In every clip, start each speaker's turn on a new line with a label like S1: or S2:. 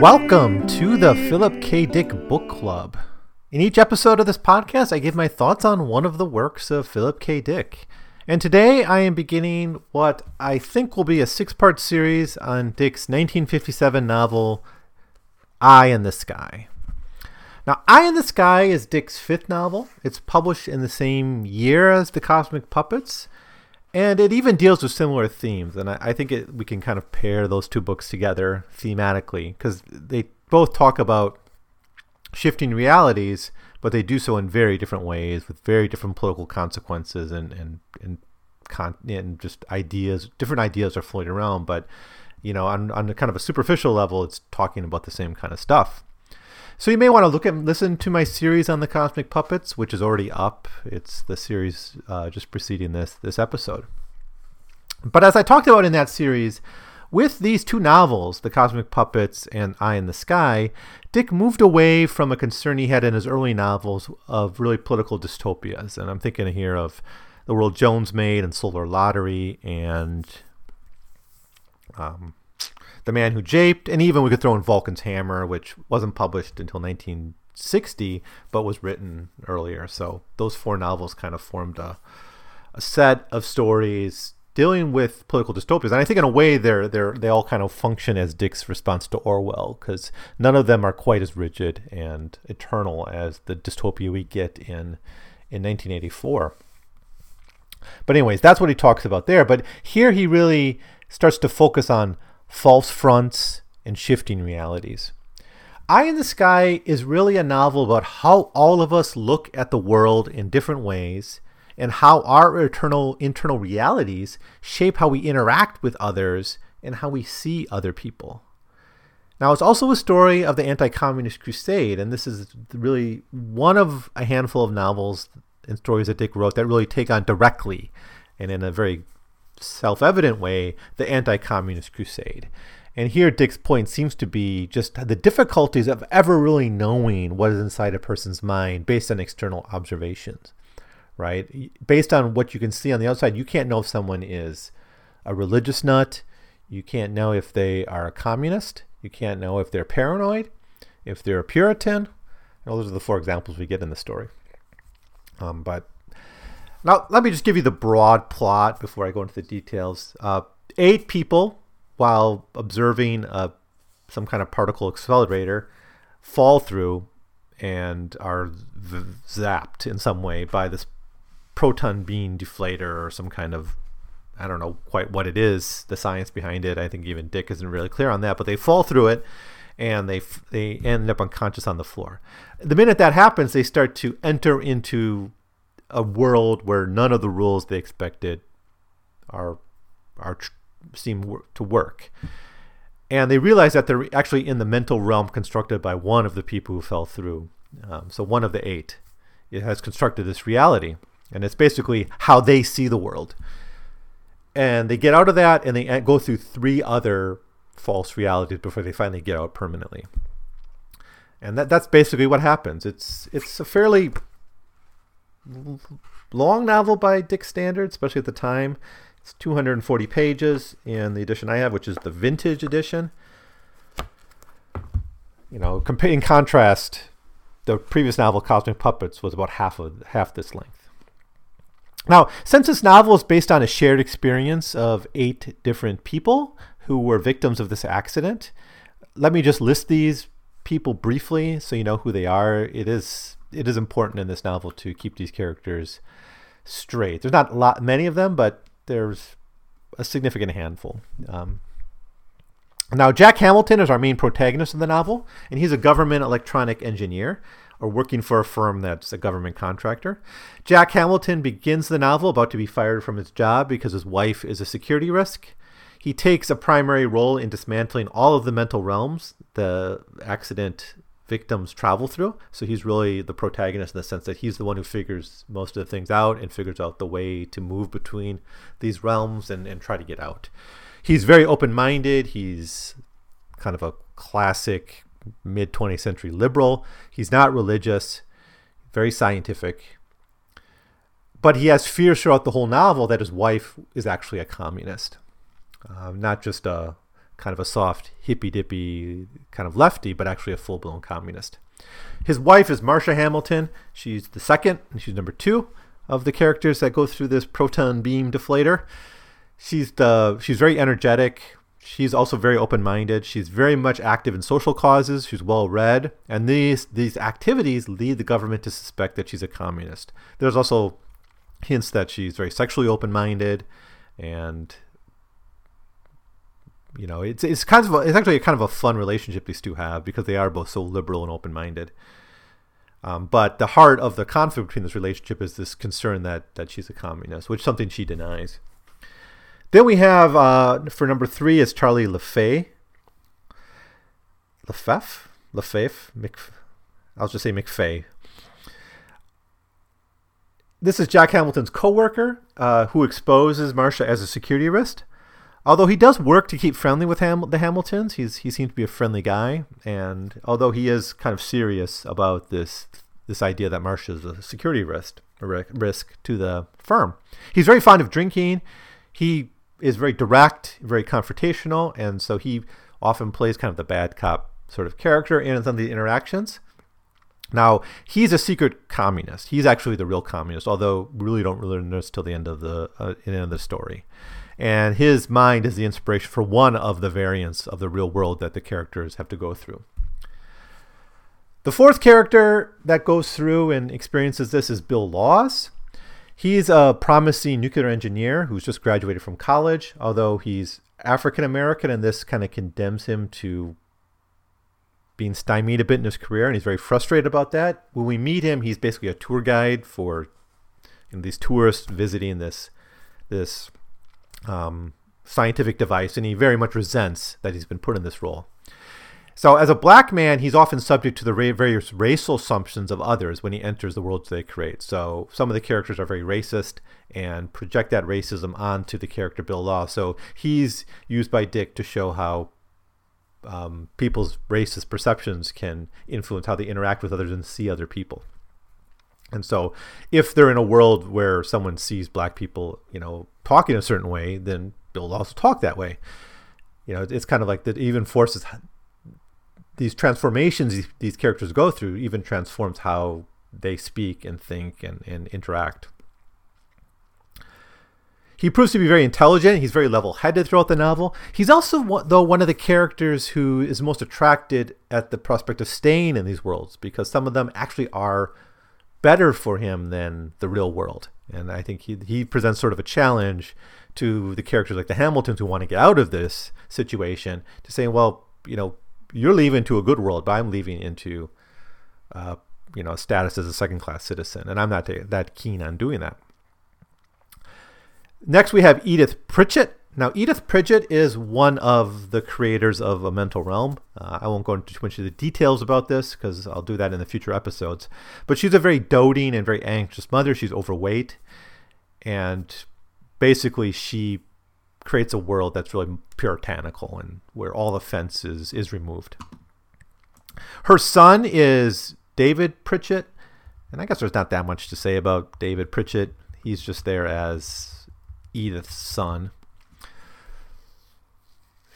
S1: Welcome to the Philip K. Dick Book Club. In each episode of this podcast, I give my thoughts on one of the works of Philip K. Dick. And today I am beginning what I think will be a six part series on Dick's 1957 novel, Eye in the Sky. Now, Eye in the Sky is Dick's fifth novel. It's published in the same year as The Cosmic Puppets, and it even deals with similar themes. And I, I think it, we can kind of pair those two books together thematically because they both talk about shifting realities, but they do so in very different ways with very different political consequences and and and, con- and just ideas. Different ideas are floating around, but you know, on on a kind of a superficial level, it's talking about the same kind of stuff. So you may want to look at listen to my series on the cosmic puppets, which is already up. It's the series uh, just preceding this this episode. But as I talked about in that series, with these two novels, The Cosmic Puppets and Eye in the Sky, Dick moved away from a concern he had in his early novels of really political dystopias. And I'm thinking here of The World Jones Made and Solar Lottery and um, The Man Who Japed, and even we could throw in Vulcan's Hammer, which wasn't published until 1960 but was written earlier. So those four novels kind of formed a, a set of stories dealing with political dystopias. And I think in a way they're they're they all kind of function as Dick's response to Orwell because none of them are quite as rigid and eternal as the dystopia we get in in 1984. But anyways, that's what he talks about there. But here he really starts to focus on false fronts and shifting realities. Eye in the Sky is really a novel about how all of us look at the world in different ways and how our eternal internal realities shape how we interact with others and how we see other people. Now, it's also a story of the anti communist crusade, and this is really one of a handful of novels and stories that Dick wrote that really take on directly and in a very self evident way the anti communist crusade. And here, Dick's point seems to be just the difficulties of ever really knowing what is inside a person's mind based on external observations right? Based on what you can see on the outside, you can't know if someone is a religious nut. You can't know if they are a communist. You can't know if they're paranoid, if they're a Puritan. those are the four examples we get in the story. Um, but now let me just give you the broad plot before I go into the details. Uh, eight people, while observing a, some kind of particle accelerator, fall through and are zapped in some way by this proton beam deflator or some kind of I don't know quite what it is, the science behind it. I think even Dick isn't really clear on that, but they fall through it and they they end up unconscious on the floor. The minute that happens, they start to enter into a world where none of the rules they expected are are seem to work. And they realize that they're actually in the mental realm constructed by one of the people who fell through. Um, so one of the eight it has constructed this reality and it's basically how they see the world. And they get out of that and they go through three other false realities before they finally get out permanently. And that, that's basically what happens. It's it's a fairly long novel by Dick standards, especially at the time. It's 240 pages in the edition I have, which is the vintage edition. You know, in contrast, the previous novel, Cosmic Puppets, was about half of half this length. Now, since this novel is based on a shared experience of eight different people who were victims of this accident, let me just list these people briefly so you know who they are. It is it is important in this novel to keep these characters straight. There's not a lot many of them, but there's a significant handful. Um, now, Jack Hamilton is our main protagonist of the novel, and he's a government electronic engineer or working for a firm that's a government contractor. Jack Hamilton begins the novel about to be fired from his job because his wife is a security risk. He takes a primary role in dismantling all of the mental realms the accident victims travel through. So he's really the protagonist in the sense that he's the one who figures most of the things out and figures out the way to move between these realms and, and try to get out. He's very open minded. He's kind of a classic mid 20th century liberal. He's not religious, very scientific. But he has fears throughout the whole novel that his wife is actually a communist, uh, not just a kind of a soft hippy dippy kind of lefty, but actually a full blown communist. His wife is Marcia Hamilton. She's the second, and she's number two of the characters that go through this proton beam deflator. She's the she's very energetic. She's also very open-minded. She's very much active in social causes. She's well-read, and these these activities lead the government to suspect that she's a communist. There's also hints that she's very sexually open-minded, and you know, it's it's kind of a, it's actually kind of a fun relationship these two have because they are both so liberal and open-minded. Um, but the heart of the conflict between this relationship is this concern that that she's a communist, which is something she denies. Then we have uh, for number three is Charlie LeFay. Lefeff? Lefeff? Mc, I'll just say McFay. This is Jack Hamilton's co-worker uh, who exposes Marcia as a security risk. Although he does work to keep friendly with Ham- the Hamiltons, he's he seems to be a friendly guy, and although he is kind of serious about this this idea that Marcia is a security risk risk to the firm, he's very fond of drinking. He is very direct, very confrontational, and so he often plays kind of the bad cop sort of character in some of the interactions. Now he's a secret communist. He's actually the real communist, although we really don't really learn this till the end of the uh, end of the story and his mind is the inspiration for one of the variants of the real world that the characters have to go through. The fourth character that goes through and experiences this is Bill Laws. He's a promising nuclear engineer who's just graduated from college, although he's African American, and this kind of condemns him to being stymied a bit in his career, and he's very frustrated about that. When we meet him, he's basically a tour guide for you know, these tourists visiting this this um, scientific device, and he very much resents that he's been put in this role. So, as a black man, he's often subject to the various racial assumptions of others when he enters the worlds they create. So, some of the characters are very racist and project that racism onto the character Bill Law. So, he's used by Dick to show how um, people's racist perceptions can influence how they interact with others and see other people. And so, if they're in a world where someone sees black people, you know, talking a certain way, then they'll also talk that way. You know, it's kind of like that. Even forces these transformations these, characters go through, even transforms how they speak and think and, and interact. He proves to be very intelligent. He's very level-headed throughout the novel. He's also, though, one of the characters who is most attracted at the prospect of staying in these worlds because some of them actually are better for him than the real world. And I think he, he presents sort of a challenge to the characters like the Hamiltons who want to get out of this situation to say, well, you know, you're leaving to a good world, but I'm leaving into, uh, you know, status as a second class citizen. And I'm not that keen on doing that. Next, we have Edith Pritchett. Now, Edith Pritchett is one of the creators of A Mental Realm. Uh, I won't go into too much of the details about this because I'll do that in the future episodes. But she's a very doting and very anxious mother. She's overweight. And basically, she creates a world that's really puritanical and where all offense is, is removed. Her son is David Pritchett. And I guess there's not that much to say about David Pritchett. He's just there as Edith's son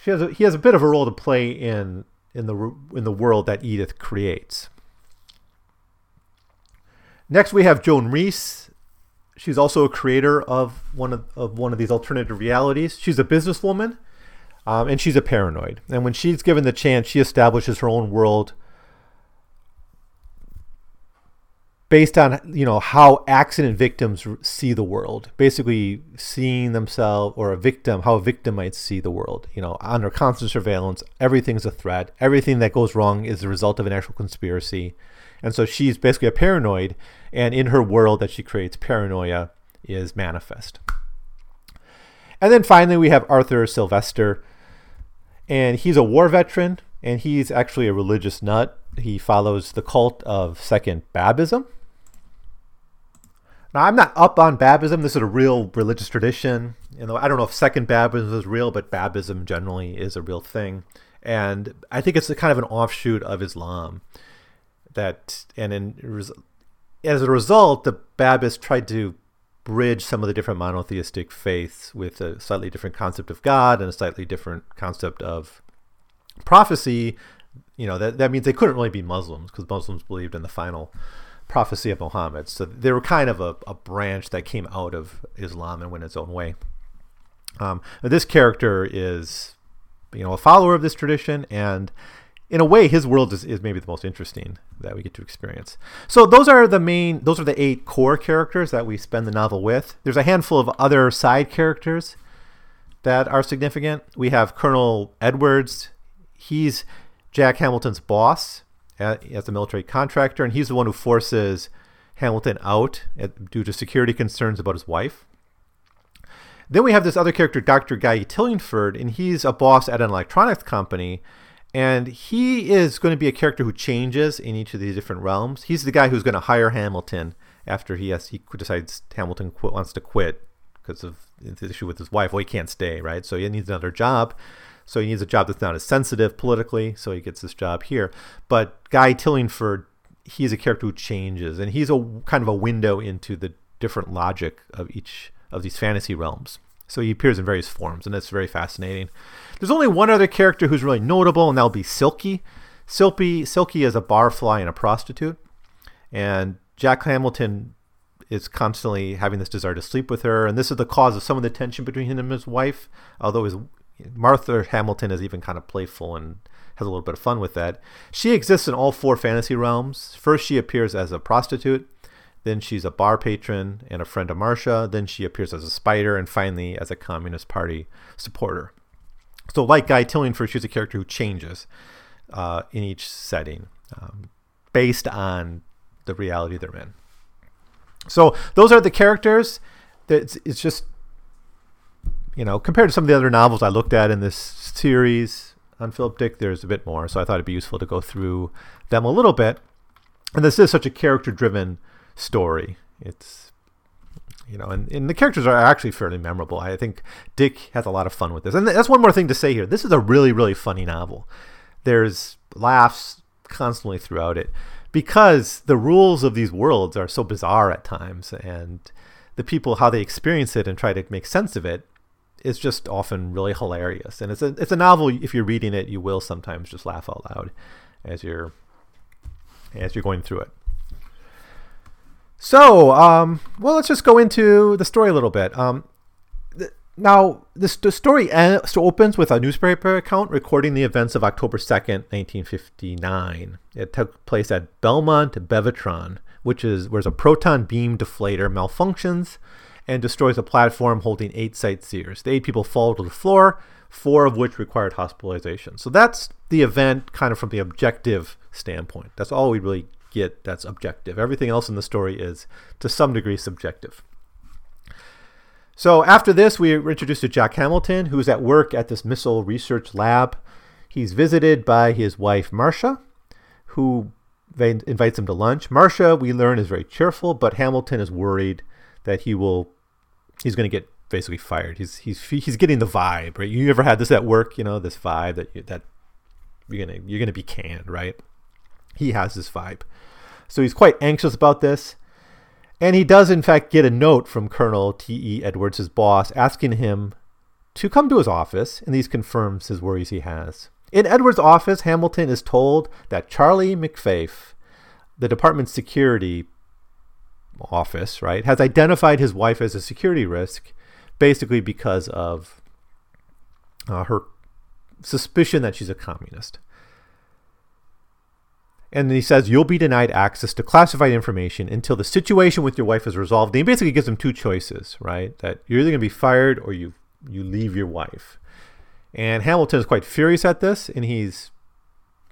S1: she has a, he has a bit of a role to play in in the in the world that Edith creates. Next, we have Joan Reese. She's also a creator of one of, of one of these alternative realities. She's a businesswoman, um, and she's a paranoid. And when she's given the chance, she establishes her own world based on you know how accident victims see the world basically seeing themselves or a victim how a victim might see the world you know under constant surveillance everything's a threat everything that goes wrong is the result of an actual conspiracy and so she's basically a paranoid and in her world that she creates paranoia is manifest and then finally we have arthur silvester and he's a war veteran and he's actually a religious nut he follows the cult of Second Babism. Now, I'm not up on Babism. This is a real religious tradition. You know, I don't know if Second Babism is real, but Babism generally is a real thing. And I think it's kind of an offshoot of Islam. That and in, as a result, the Babists tried to bridge some of the different monotheistic faiths with a slightly different concept of God and a slightly different concept of prophecy. You know, that, that means they couldn't really be Muslims because Muslims believed in the final prophecy of Muhammad. So they were kind of a, a branch that came out of Islam and went its own way. Um, this character is, you know, a follower of this tradition, and in a way, his world is, is maybe the most interesting that we get to experience. So those are the main, those are the eight core characters that we spend the novel with. There's a handful of other side characters that are significant. We have Colonel Edwards. He's Jack Hamilton's boss uh, as a military contractor, and he's the one who forces Hamilton out due to security concerns about his wife. Then we have this other character, Dr. Guy Tillingford, and he's a boss at an electronics company. And he is going to be a character who changes in each of these different realms. He's the guy who's going to hire Hamilton after he has he decides Hamilton quit, wants to quit because of the issue with his wife. Well, he can't stay, right? So he needs another job. So he needs a job that's not as sensitive politically. So he gets this job here. But Guy Tillingford, he's a character who changes, and he's a kind of a window into the different logic of each of these fantasy realms. So he appears in various forms, and that's very fascinating. There's only one other character who's really notable, and that'll be Silky. Silky, Silky is a barfly and a prostitute, and Jack Hamilton is constantly having this desire to sleep with her, and this is the cause of some of the tension between him and his wife. Although his Martha Hamilton is even kind of playful and has a little bit of fun with that. She exists in all four fantasy realms. First, she appears as a prostitute. Then she's a bar patron and a friend of Marcia. Then she appears as a spider, and finally as a Communist Party supporter. So, like Guy Tillingford, she's a character who changes uh, in each setting um, based on the reality they're in. So, those are the characters. It's, it's just, you know, compared to some of the other novels I looked at in this series on Philip Dick, there's a bit more. So, I thought it'd be useful to go through them a little bit. And this is such a character driven story. It's you know, and, and the characters are actually fairly memorable. I think Dick has a lot of fun with this. And that's one more thing to say here. This is a really, really funny novel. There's laughs constantly throughout it because the rules of these worlds are so bizarre at times and the people how they experience it and try to make sense of it is just often really hilarious. And it's a it's a novel if you're reading it, you will sometimes just laugh out loud as you're as you're going through it. So, um, well, let's just go into the story a little bit. Um, th- now, this, the story so opens with a newspaper account recording the events of October 2nd, 1959. It took place at Belmont Bevatron, which is where a proton beam deflator malfunctions and destroys a platform holding eight sightseers. The eight people fall to the floor, four of which required hospitalization. So that's the event kind of from the objective standpoint. That's all we really get that's objective. Everything else in the story is to some degree subjective. So after this, we are introduced to Jack Hamilton, who's at work at this missile research lab. He's visited by his wife, Marcia, who invites him to lunch. Marcia, we learn, is very cheerful, but Hamilton is worried that he will, he's going to get basically fired. He's he's he's getting the vibe, right? You ever had this at work? You know, this vibe that that you're gonna you're gonna be canned, right? He has this vibe. So he's quite anxious about this. And he does, in fact, get a note from Colonel T.E. Edwards, his boss, asking him to come to his office, and these confirms his worries he has. In Edwards' office, Hamilton is told that Charlie McFeyffe, the department's security office, right, has identified his wife as a security risk, basically because of uh, her suspicion that she's a communist. And then he says you'll be denied access to classified information until the situation with your wife is resolved. And he basically gives them two choices, right? That you're either going to be fired or you you leave your wife. And Hamilton is quite furious at this, and he's,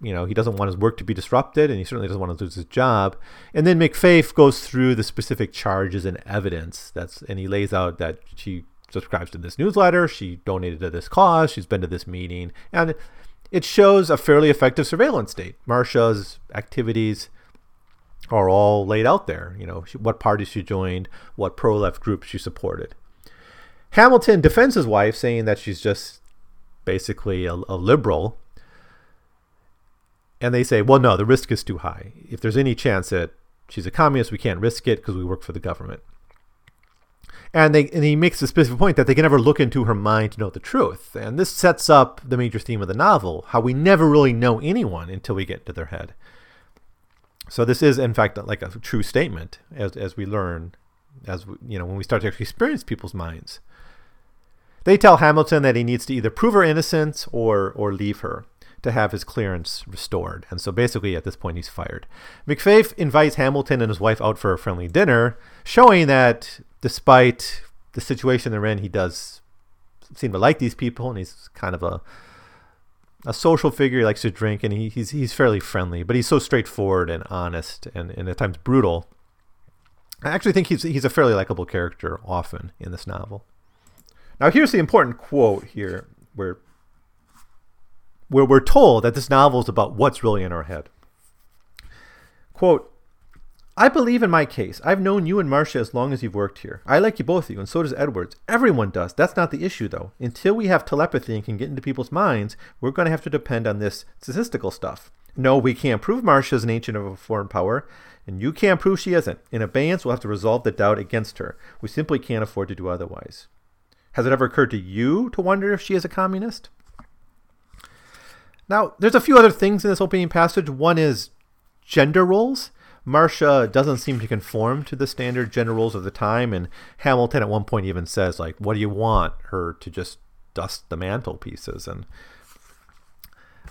S1: you know, he doesn't want his work to be disrupted, and he certainly doesn't want to lose his job. And then McFeyffe goes through the specific charges and evidence. That's and he lays out that she subscribes to this newsletter, she donated to this cause, she's been to this meeting, and it shows a fairly effective surveillance state. Marsha's activities are all laid out there. You know, what parties she joined, what pro left groups she supported. Hamilton defends his wife, saying that she's just basically a, a liberal. And they say, well, no, the risk is too high. If there's any chance that she's a communist, we can't risk it because we work for the government. And, they, and he makes the specific point that they can never look into her mind to know the truth. And this sets up the major theme of the novel how we never really know anyone until we get into their head. So this is, in fact, like a true statement as, as we learn, as we, you know, when we start to actually experience people's minds. They tell Hamilton that he needs to either prove her innocence or or leave her to have his clearance restored. And so basically at this point he's fired. McFeyffe invites Hamilton and his wife out for a friendly dinner, showing that despite the situation they're in, he does seem to like these people and he's kind of a a social figure. He likes to drink and he, he's he's fairly friendly, but he's so straightforward and honest and, and at times brutal. I actually think he's he's a fairly likable character often in this novel. Now, here's the important quote here where, where we're told that this novel is about what's really in our head. Quote, I believe in my case. I've known you and Marcia as long as you've worked here. I like you both of you, and so does Edwards. Everyone does. That's not the issue, though. Until we have telepathy and can get into people's minds, we're going to have to depend on this statistical stuff. No, we can't prove Marcia's an agent of a foreign power, and you can't prove she isn't. In abeyance, we'll have to resolve the doubt against her. We simply can't afford to do otherwise. Has it ever occurred to you to wonder if she is a communist? Now, there's a few other things in this opening passage. One is gender roles. Marcia doesn't seem to conform to the standard gender roles of the time, and Hamilton at one point even says, like, what do you want her to just dust the mantelpieces? And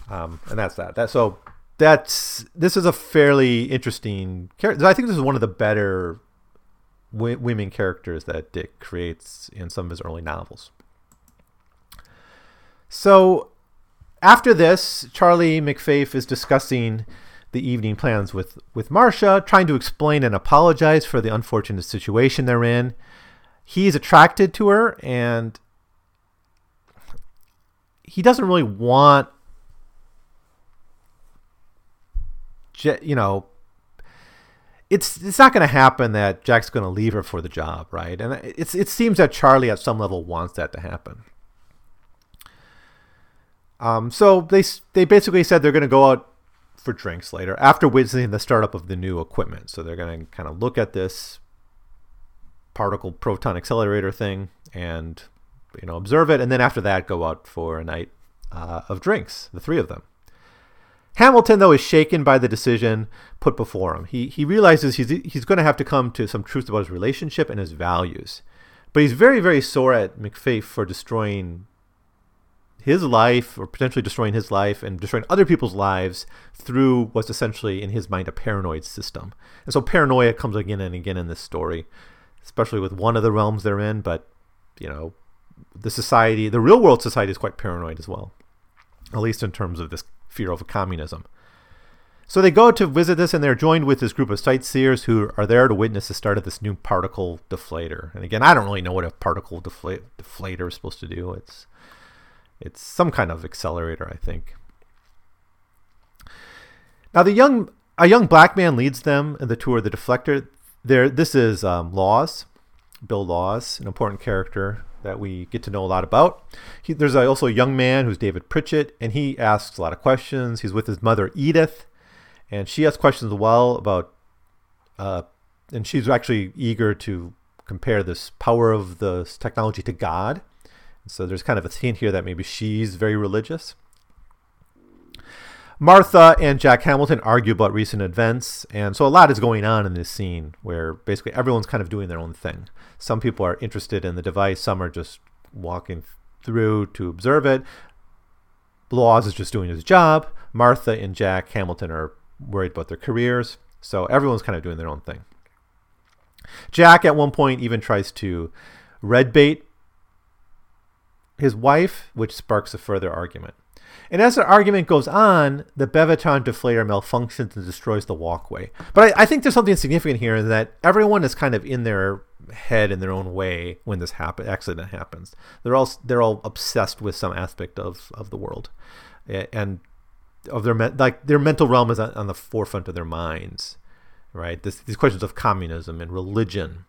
S1: um, and that's that. That so that's this is a fairly interesting character. I think this is one of the better w- women characters that Dick creates in some of his early novels. So after this, Charlie McFeyffe is discussing the evening plans with, with Marcia, trying to explain and apologize for the unfortunate situation they're in. He's attracted to her and he doesn't really want you know it's it's not going to happen that Jack's going to leave her for the job, right? And it's it seems that Charlie at some level wants that to happen. Um, so they they basically said they're going to go out for drinks later after witnessing the startup of the new equipment. So they're going to kind of look at this particle proton accelerator thing and you know observe it, and then after that go out for a night uh, of drinks, the three of them. Hamilton, though, is shaken by the decision put before him. He, he realizes he's, he's going to have to come to some truth about his relationship and his values. But he's very, very sore at McFeyffe for destroying his life or potentially destroying his life and destroying other people's lives through what's essentially, in his mind, a paranoid system. And so paranoia comes again and again in this story, especially with one of the realms they're in. But, you know, the society, the real world society is quite paranoid as well, at least in terms of this fear of communism. So they go to visit this, and they're joined with this group of sightseers who are there to witness the start of this new particle deflator. And again, I don't really know what a particle defla- deflator is supposed to do. It's it's some kind of accelerator, I think. Now, the young a young black man leads them in the tour of the deflector. There, this is um, Laws, Bill Laws, an important character that we get to know a lot about. He, there's also a young man who's David Pritchett, and he asks a lot of questions. He's with his mother Edith, and she asks questions as well about, uh, and she's actually eager to compare this power of the technology to God. So there's kind of a hint here that maybe she's very religious. Martha and Jack Hamilton argue about recent events, and so a lot is going on in this scene where basically everyone's kind of doing their own thing. Some people are interested in the device, some are just walking through to observe it. Laws is just doing his job. Martha and Jack Hamilton are worried about their careers, so everyone's kind of doing their own thing. Jack at one point even tries to red bait his wife, which sparks a further argument. And as the argument goes on, the Bevatron deflator malfunctions and destroys the walkway. But I, I, think there's something significant here in that everyone is kind of in their head in their own way when this happen, accident happens. They're all they're all obsessed with some aspect of, of the world. and of their like their mental realm is on, on the forefront of their minds, right? This, these questions of communism and religion,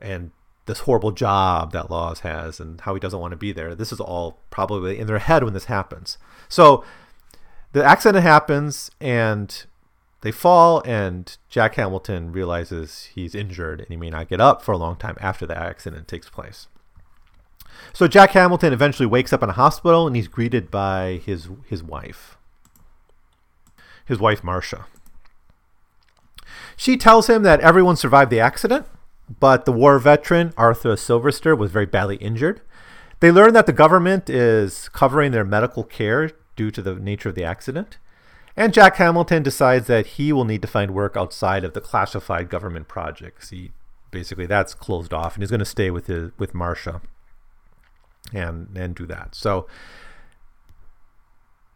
S1: and this horrible job that Laws has, and how he doesn't want to be there. This is all probably in their head when this happens. So the accident happens, and they fall, and Jack Hamilton realizes he's injured and he may not get up for a long time after the accident takes place. So Jack Hamilton eventually wakes up in a hospital and he's greeted by his his wife. His wife Marcia. She tells him that everyone survived the accident, but the war veteran Arthur Silvester was very badly injured. They learn that the government is covering their medical care due to the nature of the accident. And Jack Hamilton decides that he will need to find work outside of the classified government projects. He basically that's closed off, and he's going to stay with his with Marcia and and do that. So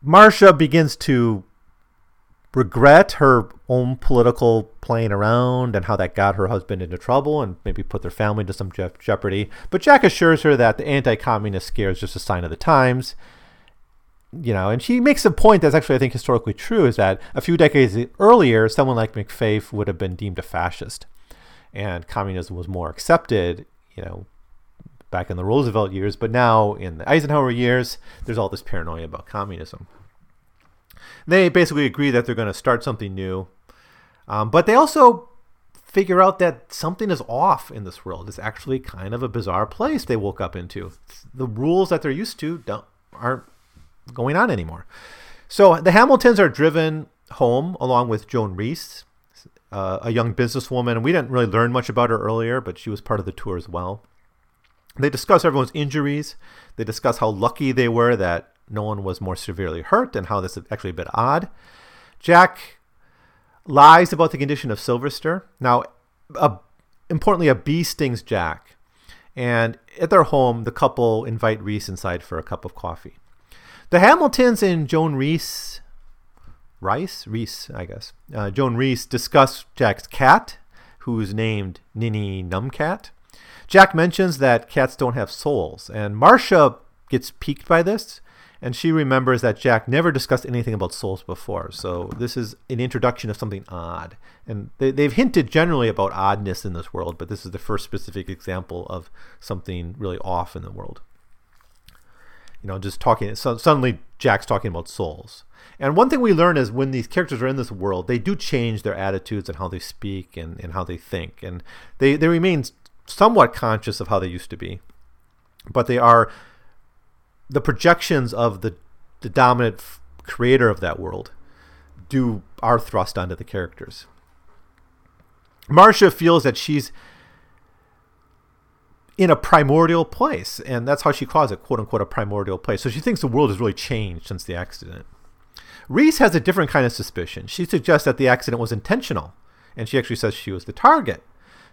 S1: Marcia begins to regret her own political playing around and how that got her husband into trouble and maybe put their family into some je- jeopardy. But Jack assures her that the anti-communist scare is just a sign of the times. You know, and she makes a point that's actually I think historically true is that a few decades earlier, someone like McFaith would have been deemed a fascist, and communism was more accepted. You know, back in the Roosevelt years, but now in the Eisenhower years, there's all this paranoia about communism. They basically agree that they're going to start something new, um, but they also figure out that something is off in this world. It's actually kind of a bizarre place they woke up into. The rules that they're used to don't aren't going on anymore. So the Hamiltons are driven home along with Joan Reese, uh, a young businesswoman. We didn't really learn much about her earlier, but she was part of the tour as well. They discuss everyone's injuries. They discuss how lucky they were that no one was more severely hurt and how this is actually a bit odd. Jack lies about the condition of Silvester. Now, a, importantly, a bee stings Jack. And at their home, the couple invite Reese inside for a cup of coffee. The Hamiltons and Joan Reese, Rice? Reese, I guess. Uh, Joan Reese discuss Jack's cat, who's named Ninny Numcat. Jack mentions that cats don't have souls, and Marcia gets piqued by this, and she remembers that Jack never discussed anything about souls before. So this is an introduction of something odd, and they, they've hinted generally about oddness in this world, but this is the first specific example of something really off in the world. You know, just talking. So suddenly, Jack's talking about souls. And one thing we learn is when these characters are in this world, they do change their attitudes and how they speak and, and how they think. And they, they remain somewhat conscious of how they used to be. But they are the projections of the, the dominant f- creator of that world do are thrust onto the characters. Marcia feels that she's in a primordial place, and that's how she calls it, quote unquote, a primordial place. So she thinks the world has really changed since the accident. Reese has a different kind of suspicion. She suggests that the accident was intentional, and she actually says she was the target.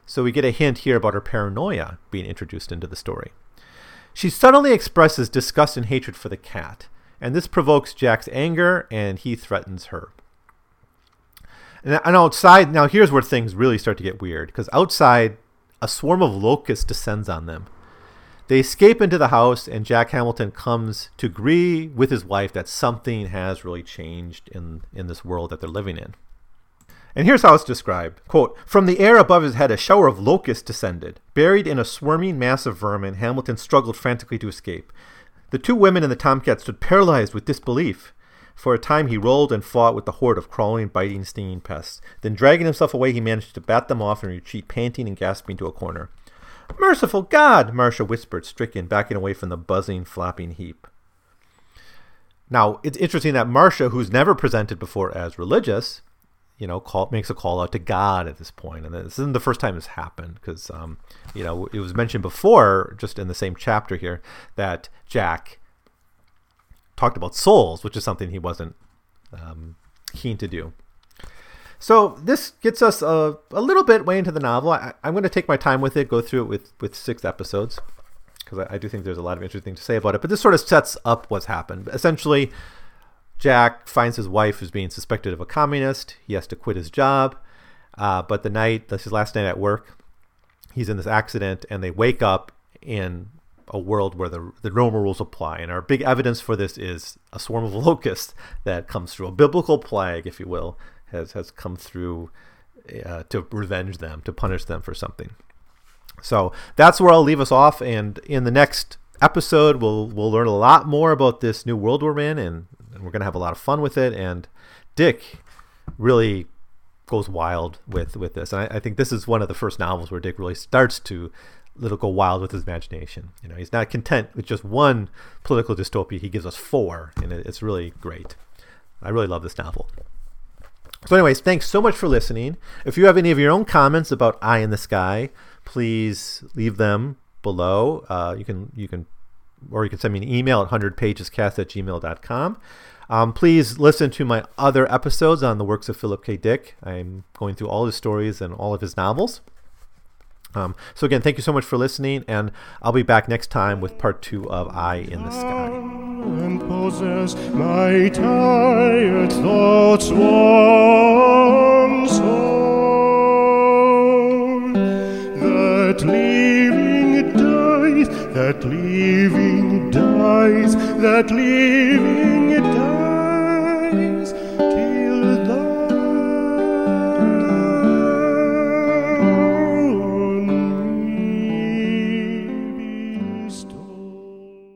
S1: So we get a hint here about her paranoia being introduced into the story. She suddenly expresses disgust and hatred for the cat, and this provokes Jack's anger, and he threatens her. And, and outside, now here's where things really start to get weird, because outside, a swarm of locusts descends on them. They escape into the house, and Jack Hamilton comes to agree with his wife that something has really changed in, in this world that they're living in. And here's how it's described. Quote, From the air above his head, a shower of locusts descended. Buried in a swarming mass of vermin, Hamilton struggled frantically to escape. The two women and the tomcat stood paralyzed with disbelief. For a time he rolled and fought with the horde of crawling, biting, stinging pests. Then, dragging himself away, he managed to bat them off and retreat, panting and gasping to a corner. Merciful God! Marcia whispered, stricken, backing away from the buzzing, flapping heap. Now, it's interesting that Marcia, who's never presented before as religious, you know, call, makes a call out to God at this point. And this isn't the first time this happened because, um, you know, it was mentioned before, just in the same chapter here, that Jack talked about souls, which is something he wasn't um, keen to do. So this gets us a, a little bit way into the novel. I, am going to take my time with it, go through it with, with six episodes, because I, I do think there's a lot of interesting to say about it. But this sort of sets up what's happened. Essentially, Jack finds his wife is being suspected of a communist. He has to quit his job. Uh, but the night, that's his last night at work, he's in this accident, and they wake up in a world where the, the normal rules apply. And our big evidence for this is a swarm of locusts that comes through, a biblical plague, if you will, has, has come through uh, to revenge them, to punish them for something. So that's where I'll leave us off. And in the next episode, we'll, we'll learn a lot more about this new world we're in, and, and we're going to have a lot of fun with it. And Dick really goes wild with with this. And I, I, think this is one of the first novels where Dick really starts to little go wild with his imagination. You know, he's not content with just one political dystopia. He gives us four, and it, it's really great. I really love this novel. So, anyways, thanks so much for listening. If you have any of your own comments about Eye in the Sky, please leave them below. Uh, you can you can or you can send me an email at 100pagescast at gmail.com. Um, please listen to my other episodes on the works of Philip K. Dick. I'm going through all his stories and all of his novels. Um, so again, thank you so much for listening, and I'll be back next time with part two of Eye in the Sky.
S2: And possess my tired thoughts once that living dies, that living